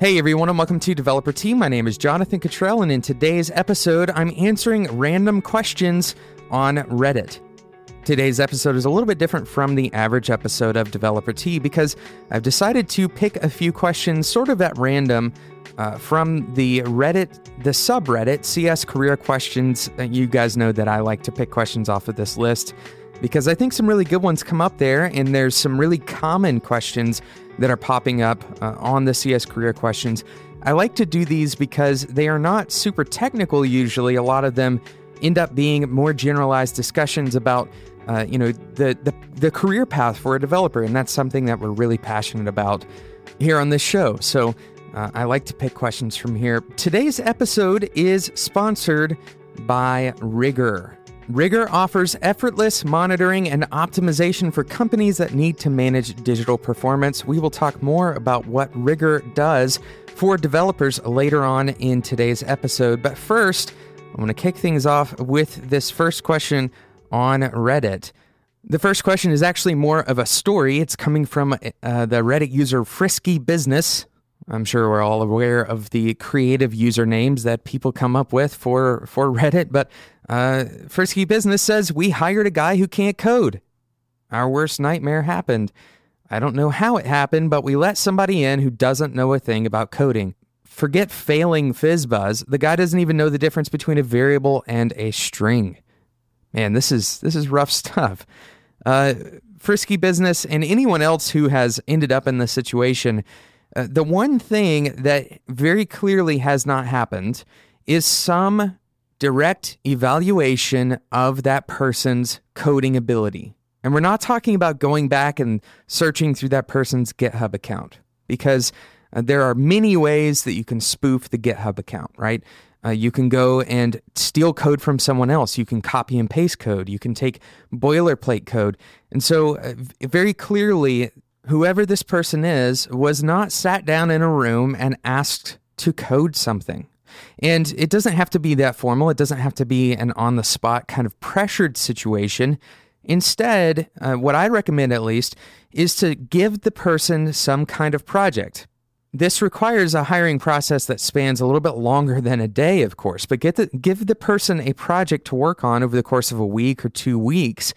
Hey everyone, and welcome to Developer Tea. My name is Jonathan Cutrell, and in today's episode, I'm answering random questions on Reddit. Today's episode is a little bit different from the average episode of Developer Tea because I've decided to pick a few questions sort of at random uh, from the Reddit, the subreddit, CS Career Questions. Uh, you guys know that I like to pick questions off of this list because I think some really good ones come up there, and there's some really common questions that are popping up uh, on the CS career questions. I like to do these because they are not super technical usually. A lot of them end up being more generalized discussions about uh, you know the, the the career path for a developer, and that's something that we're really passionate about here on this show. So uh, I like to pick questions from here. Today's episode is sponsored by Rigor. Rigor offers effortless monitoring and optimization for companies that need to manage digital performance. We will talk more about what Rigor does for developers later on in today's episode. But first, I'm going to kick things off with this first question on Reddit. The first question is actually more of a story. It's coming from uh, the Reddit user Frisky Business. I'm sure we're all aware of the creative usernames that people come up with for, for Reddit, but uh, Frisky Business says we hired a guy who can't code. Our worst nightmare happened. I don't know how it happened, but we let somebody in who doesn't know a thing about coding. Forget failing FizzBuzz. The guy doesn't even know the difference between a variable and a string. Man, this is this is rough stuff. Uh, Frisky Business and anyone else who has ended up in this situation, uh, the one thing that very clearly has not happened is some direct evaluation of that person's coding ability. And we're not talking about going back and searching through that person's GitHub account because uh, there are many ways that you can spoof the GitHub account, right? Uh, you can go and steal code from someone else. You can copy and paste code. You can take boilerplate code. And so, uh, very clearly, whoever this person is was not sat down in a room and asked to code something. And it doesn't have to be that formal, it doesn't have to be an on the spot kind of pressured situation. Instead, uh, what I recommend at least is to give the person some kind of project. This requires a hiring process that spans a little bit longer than a day, of course, but get the, give the person a project to work on over the course of a week or two weeks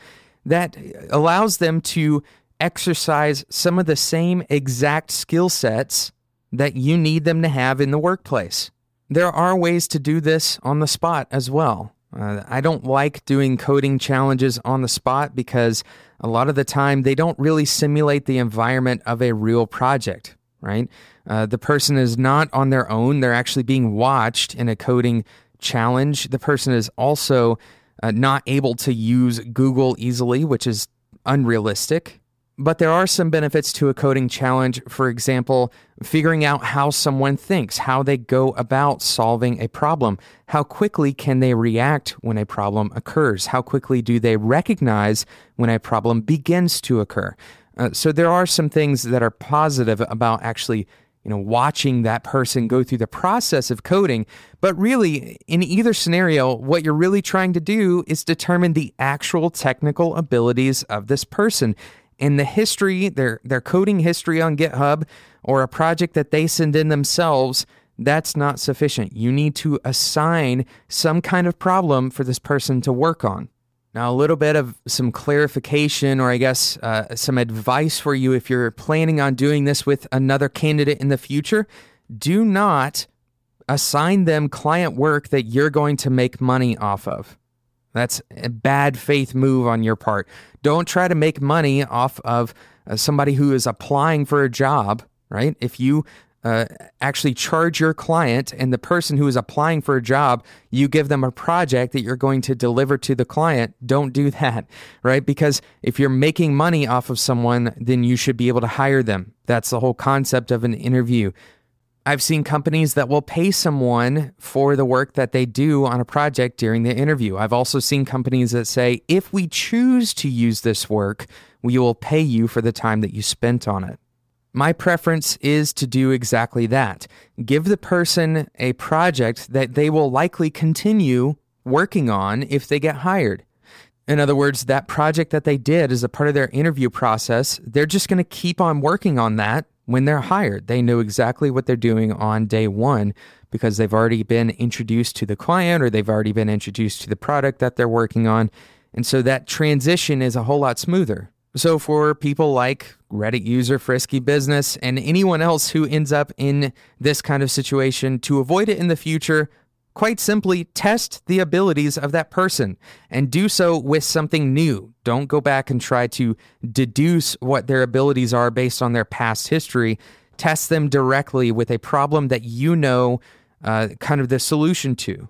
that allows them to exercise some of the same exact skill sets that you need them to have in the workplace. There are ways to do this on the spot as well. Uh, I don't like doing coding challenges on the spot because a lot of the time they don't really simulate the environment of a real project, right? Uh, the person is not on their own, they're actually being watched in a coding challenge. The person is also uh, not able to use Google easily, which is unrealistic. But there are some benefits to a coding challenge. For example, figuring out how someone thinks, how they go about solving a problem. How quickly can they react when a problem occurs? How quickly do they recognize when a problem begins to occur? Uh, so there are some things that are positive about actually you know watching that person go through the process of coding but really in either scenario what you're really trying to do is determine the actual technical abilities of this person and the history, their their coding history on GitHub or a project that they send in themselves, that's not sufficient. You need to assign some kind of problem for this person to work on. Now, a little bit of some clarification, or I guess uh, some advice for you if you're planning on doing this with another candidate in the future. Do not assign them client work that you're going to make money off of. That's a bad faith move on your part. Don't try to make money off of uh, somebody who is applying for a job, right? If you uh, actually charge your client and the person who is applying for a job, you give them a project that you're going to deliver to the client. Don't do that, right? Because if you're making money off of someone, then you should be able to hire them. That's the whole concept of an interview. I've seen companies that will pay someone for the work that they do on a project during the interview. I've also seen companies that say, if we choose to use this work, we will pay you for the time that you spent on it. My preference is to do exactly that. Give the person a project that they will likely continue working on if they get hired. In other words, that project that they did as a part of their interview process, they're just going to keep on working on that when they're hired. They know exactly what they're doing on day one because they've already been introduced to the client or they've already been introduced to the product that they're working on. And so that transition is a whole lot smoother. So, for people like Reddit user Frisky Business and anyone else who ends up in this kind of situation, to avoid it in the future, quite simply test the abilities of that person and do so with something new. Don't go back and try to deduce what their abilities are based on their past history. Test them directly with a problem that you know uh, kind of the solution to.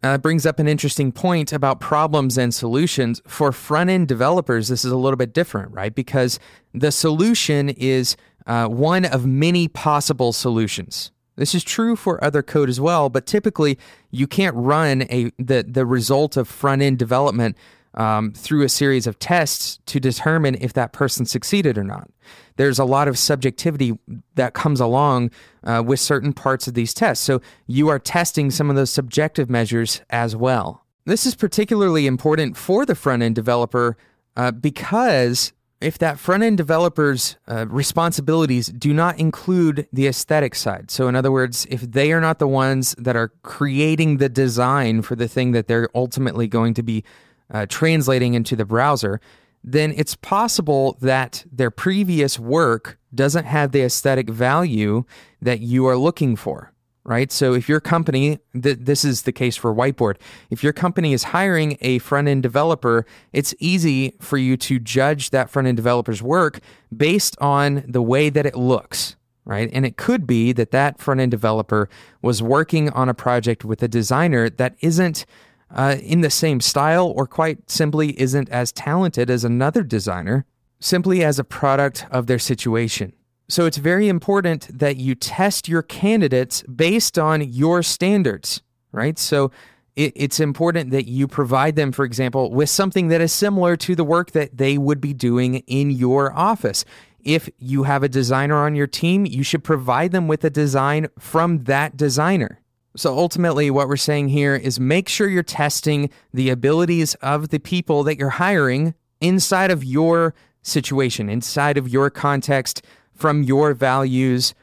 That brings up an interesting point about problems and solutions. For front end developers, this is a little bit different, right? Because the solution is uh, one of many possible solutions. This is true for other code as well, but typically you can't run a the the result of front end development um, through a series of tests to determine if that person succeeded or not. There's a lot of subjectivity that comes along uh, with certain parts of these tests. So you are testing some of those subjective measures as well. This is particularly important for the front end developer uh, because if that front end developer's uh, responsibilities do not include the aesthetic side. So, in other words, if they are not the ones that are creating the design for the thing that they're ultimately going to be uh, translating into the browser, then it's possible that their previous work doesn't have the aesthetic value that you are looking for, right? So if your company, th- this is the case for Whiteboard, if your company is hiring a front end developer, it's easy for you to judge that front end developer's work based on the way that it looks. Right. And it could be that that front end developer was working on a project with a designer that isn't uh, in the same style or quite simply isn't as talented as another designer, simply as a product of their situation. So it's very important that you test your candidates based on your standards, right? So it, it's important that you provide them, for example, with something that is similar to the work that they would be doing in your office. If you have a designer on your team, you should provide them with a design from that designer. So ultimately, what we're saying here is make sure you're testing the abilities of the people that you're hiring inside of your situation, inside of your context, from your values,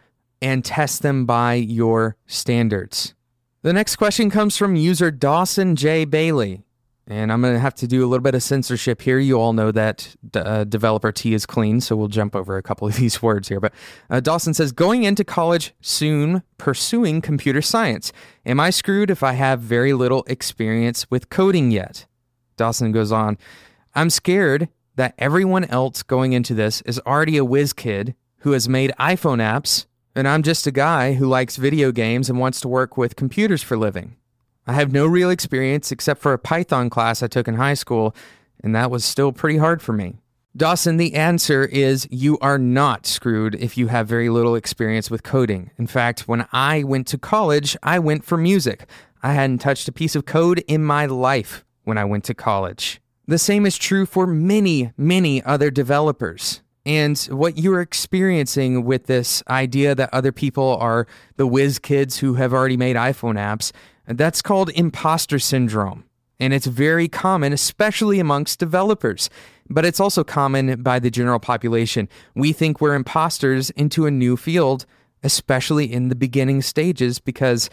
and test them by your standards. The next question comes from user Dawson J. Bailey. And I'm going to have to do a little bit of censorship here. You all know that uh, developer Tea is clean, so we'll jump over a couple of these words here. But uh, Dawson says, going into college soon, pursuing computer science. Am I screwed if I have very little experience with coding yet? Dawson goes on, I'm scared that everyone else going into this is already a whiz kid who has made iPhone apps, and I'm just a guy who likes video games and wants to work with computers for living. I have no real experience except for a Python class I took in high school, and that was still pretty hard for me. Dawson, the answer is you are not screwed if you have very little experience with coding. In fact, when I went to college, I went for music. I hadn't touched a piece of code in my life when I went to college. The same is true for many, many other developers. And what you're experiencing with this idea that other people are the whiz kids who have already made iPhone apps that's called imposter syndrome. And it's very common, especially amongst developers, but it's also common by the general population. We think we're imposters into a new field, especially in the beginning stages, because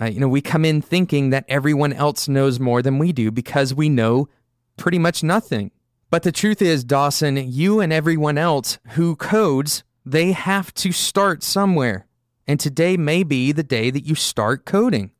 uh, you know we come in thinking that everyone else knows more than we do because we know pretty much nothing. But the truth is, Dawson, you and everyone else who codes, they have to start somewhere. And today may be the day that you start coding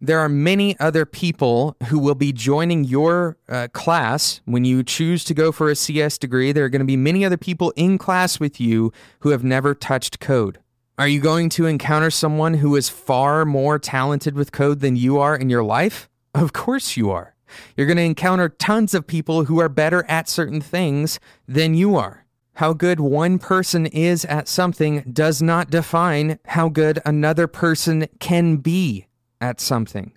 there are many other people who will be joining your uh, class when you choose to go for a CS degree. There are going to be many other people in class with you who have never touched code. Are you going to encounter someone who is far more talented with code than you are in your life? Of course you are. You're going to encounter tons of people who are better at certain things than you are. How good one person is at something does not define how good another person can be at something.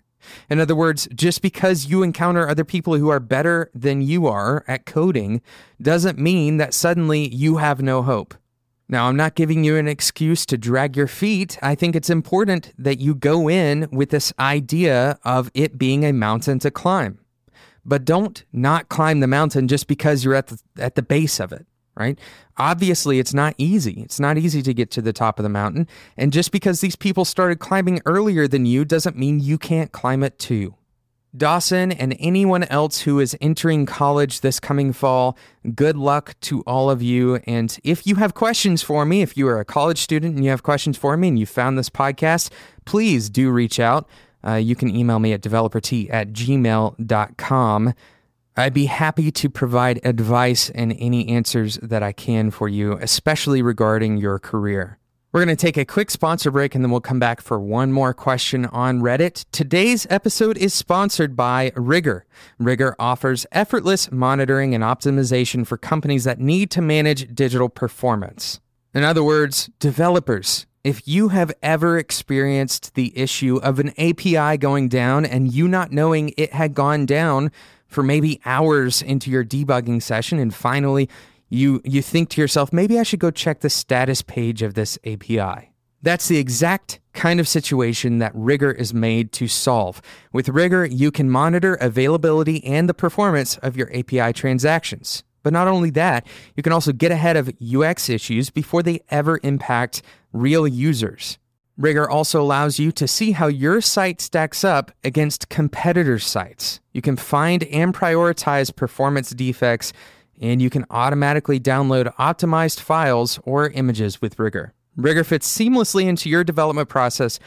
In other words, just because you encounter other people who are better than you are at coding doesn't mean that suddenly you have no hope. Now, I'm not giving you an excuse to drag your feet. I think it's important that you go in with this idea of it being a mountain to climb. But don't not climb the mountain just because you're at the, at the base of it, right? Obviously, it's not easy. It's not easy to get to the top of the mountain. And just because these people started climbing earlier than you doesn't mean you can't climb it too. Dawson and anyone else who is entering college this coming fall, good luck to all of you. And if you have questions for me, if you are a college student and you have questions for me and you found this podcast, please do reach out. Uh, you can email me at developer_t at gmail.com. I'd be happy to provide advice and any answers that I can for you, especially regarding your career. We're going to take a quick sponsor break and then we'll come back for one more question on Reddit. Today's episode is sponsored by Rigor. Rigor offers effortless monitoring and optimization for companies that need to manage digital performance. In other words, developers. If you have ever experienced the issue of an API going down and you not knowing it had gone down for maybe hours into your debugging session and finally you you think to yourself, maybe I should go check the status page of this API. That's the exact kind of situation that Rigor is made to solve. With Rigor, you can monitor availability and the performance of your API transactions. But not only that, you can also get ahead of UX issues before they ever impact real users. Rigor also allows you to see how your site stacks up against competitor sites. You can find and prioritize performance defects and you can automatically download optimized files or images with Rigor. Rigor fits seamlessly into your development process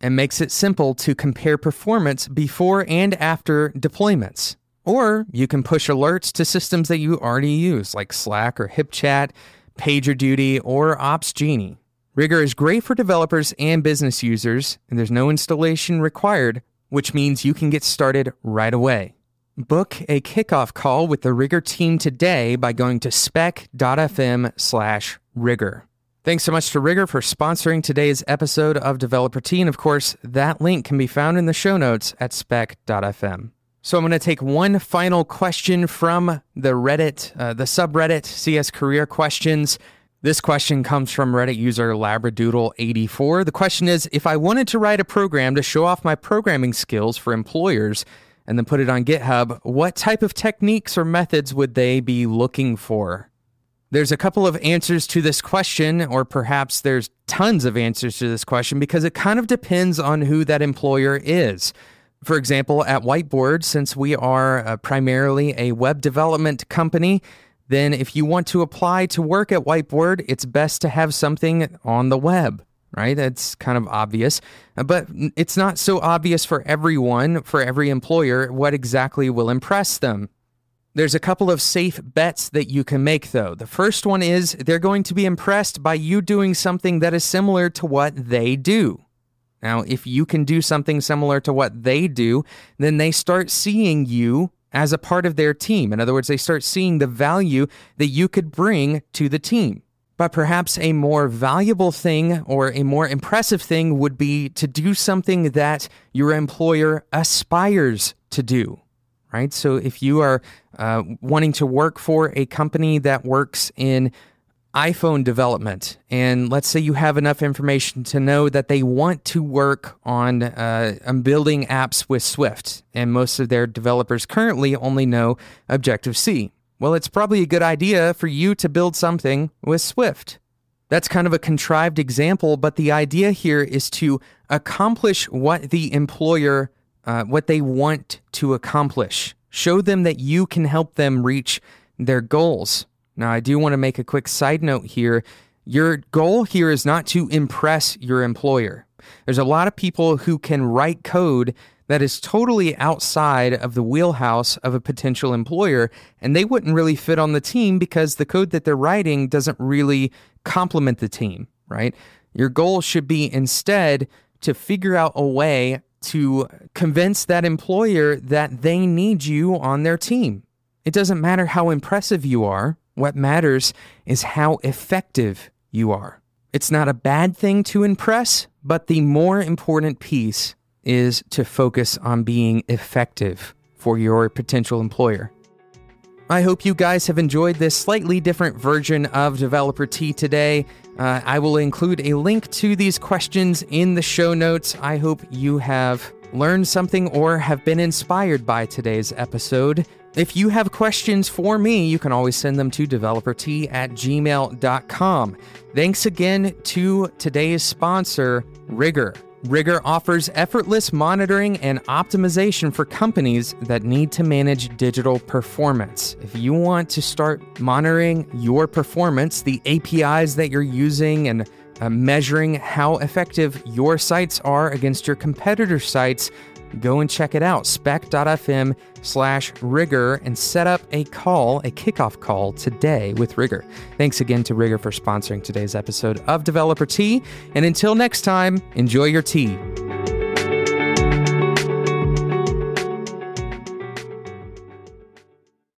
and makes it simple to compare performance before and after deployments. Or you can push alerts to systems that you already use, like Slack or HipChat, PagerDuty, or Opsgenie. Rigor is great for developers and business users, and there's no installation required, which means you can get started right away. Book a kickoff call with the Rigor team today by going to spec.fm slash rigor. Thanks so much to Rigor for sponsoring today's episode of Developer Tea. And of course, that link can be found in the show notes at spec.fm. So I'm going to take one final question from the Reddit, uh, the subreddit CS Career Questions. This question comes from Reddit user Labradoodle84. The question is If I wanted to write a program to show off my programming skills for employers, and then put it on GitHub, what type of techniques or methods would they be looking for? There's a couple of answers to this question, or perhaps there's tons of answers to this question because it kind of depends on who that employer is. For example, at Whiteboard, since we are uh, primarily a web development company, then if you want to apply to work at Whiteboard, it's best to have something on the web right? That's kind of obvious, uh, but it's not so obvious for everyone, for every employer, what exactly will impress them. There's a couple of safe bets that you can make, though. The first one is they're going to be impressed by you doing something that is similar to what they do. Now, if you can do something similar to what they do, then they start seeing you as a part of their team. In other words, they start seeing the value that you could bring to the team. But perhaps a more valuable thing or a more impressive thing would be to do something that your employer aspires to do, right? So if you are uh, wanting to work for a company that works in iPhone development, and let's say you have enough information to know that they want to work on, uh, on building apps with Swift, and most of their developers currently only know Objective C. Well, it's probably a good idea for you to build something with Swift. That's kind of a contrived example, but the idea here is to accomplish what the employer, uh, what they want to accomplish. Show them that you can help them reach their goals. Now, I do want to make a quick side note here. Your goal here is not to impress your employer. There's a lot of people who can write code that is totally outside of the wheelhouse of a potential employer, and they wouldn't really fit on the team because the code that they're writing doesn't really complement the team, right? Your goal should be instead to figure out a way to convince that employer that they need you on their team. It doesn't matter how impressive you are, what matters is how effective you are. It's not a bad thing to impress, but the more important piece is to focus on being effective for your potential employer. I hope you guys have enjoyed this slightly different version of Developer Tea today. Uh, I will include a link to these questions in the show notes. I hope you have learned something or have been inspired by today's episode. If you have questions for me, you can always send them to developer_t at gmail.com. Thanks again to today's sponsor, Rigor. Rigor offers effortless monitoring and optimization for companies that need to manage digital performance. If you want to start monitoring your performance, the APIs that you're using, and uh, measuring how effective your sites are against your competitor sites, go and check it out. Spec.fm slash rigor and set up a call a kickoff call today with rigor thanks again to rigor for sponsoring today's episode of developer tea. And until next time enjoy your tea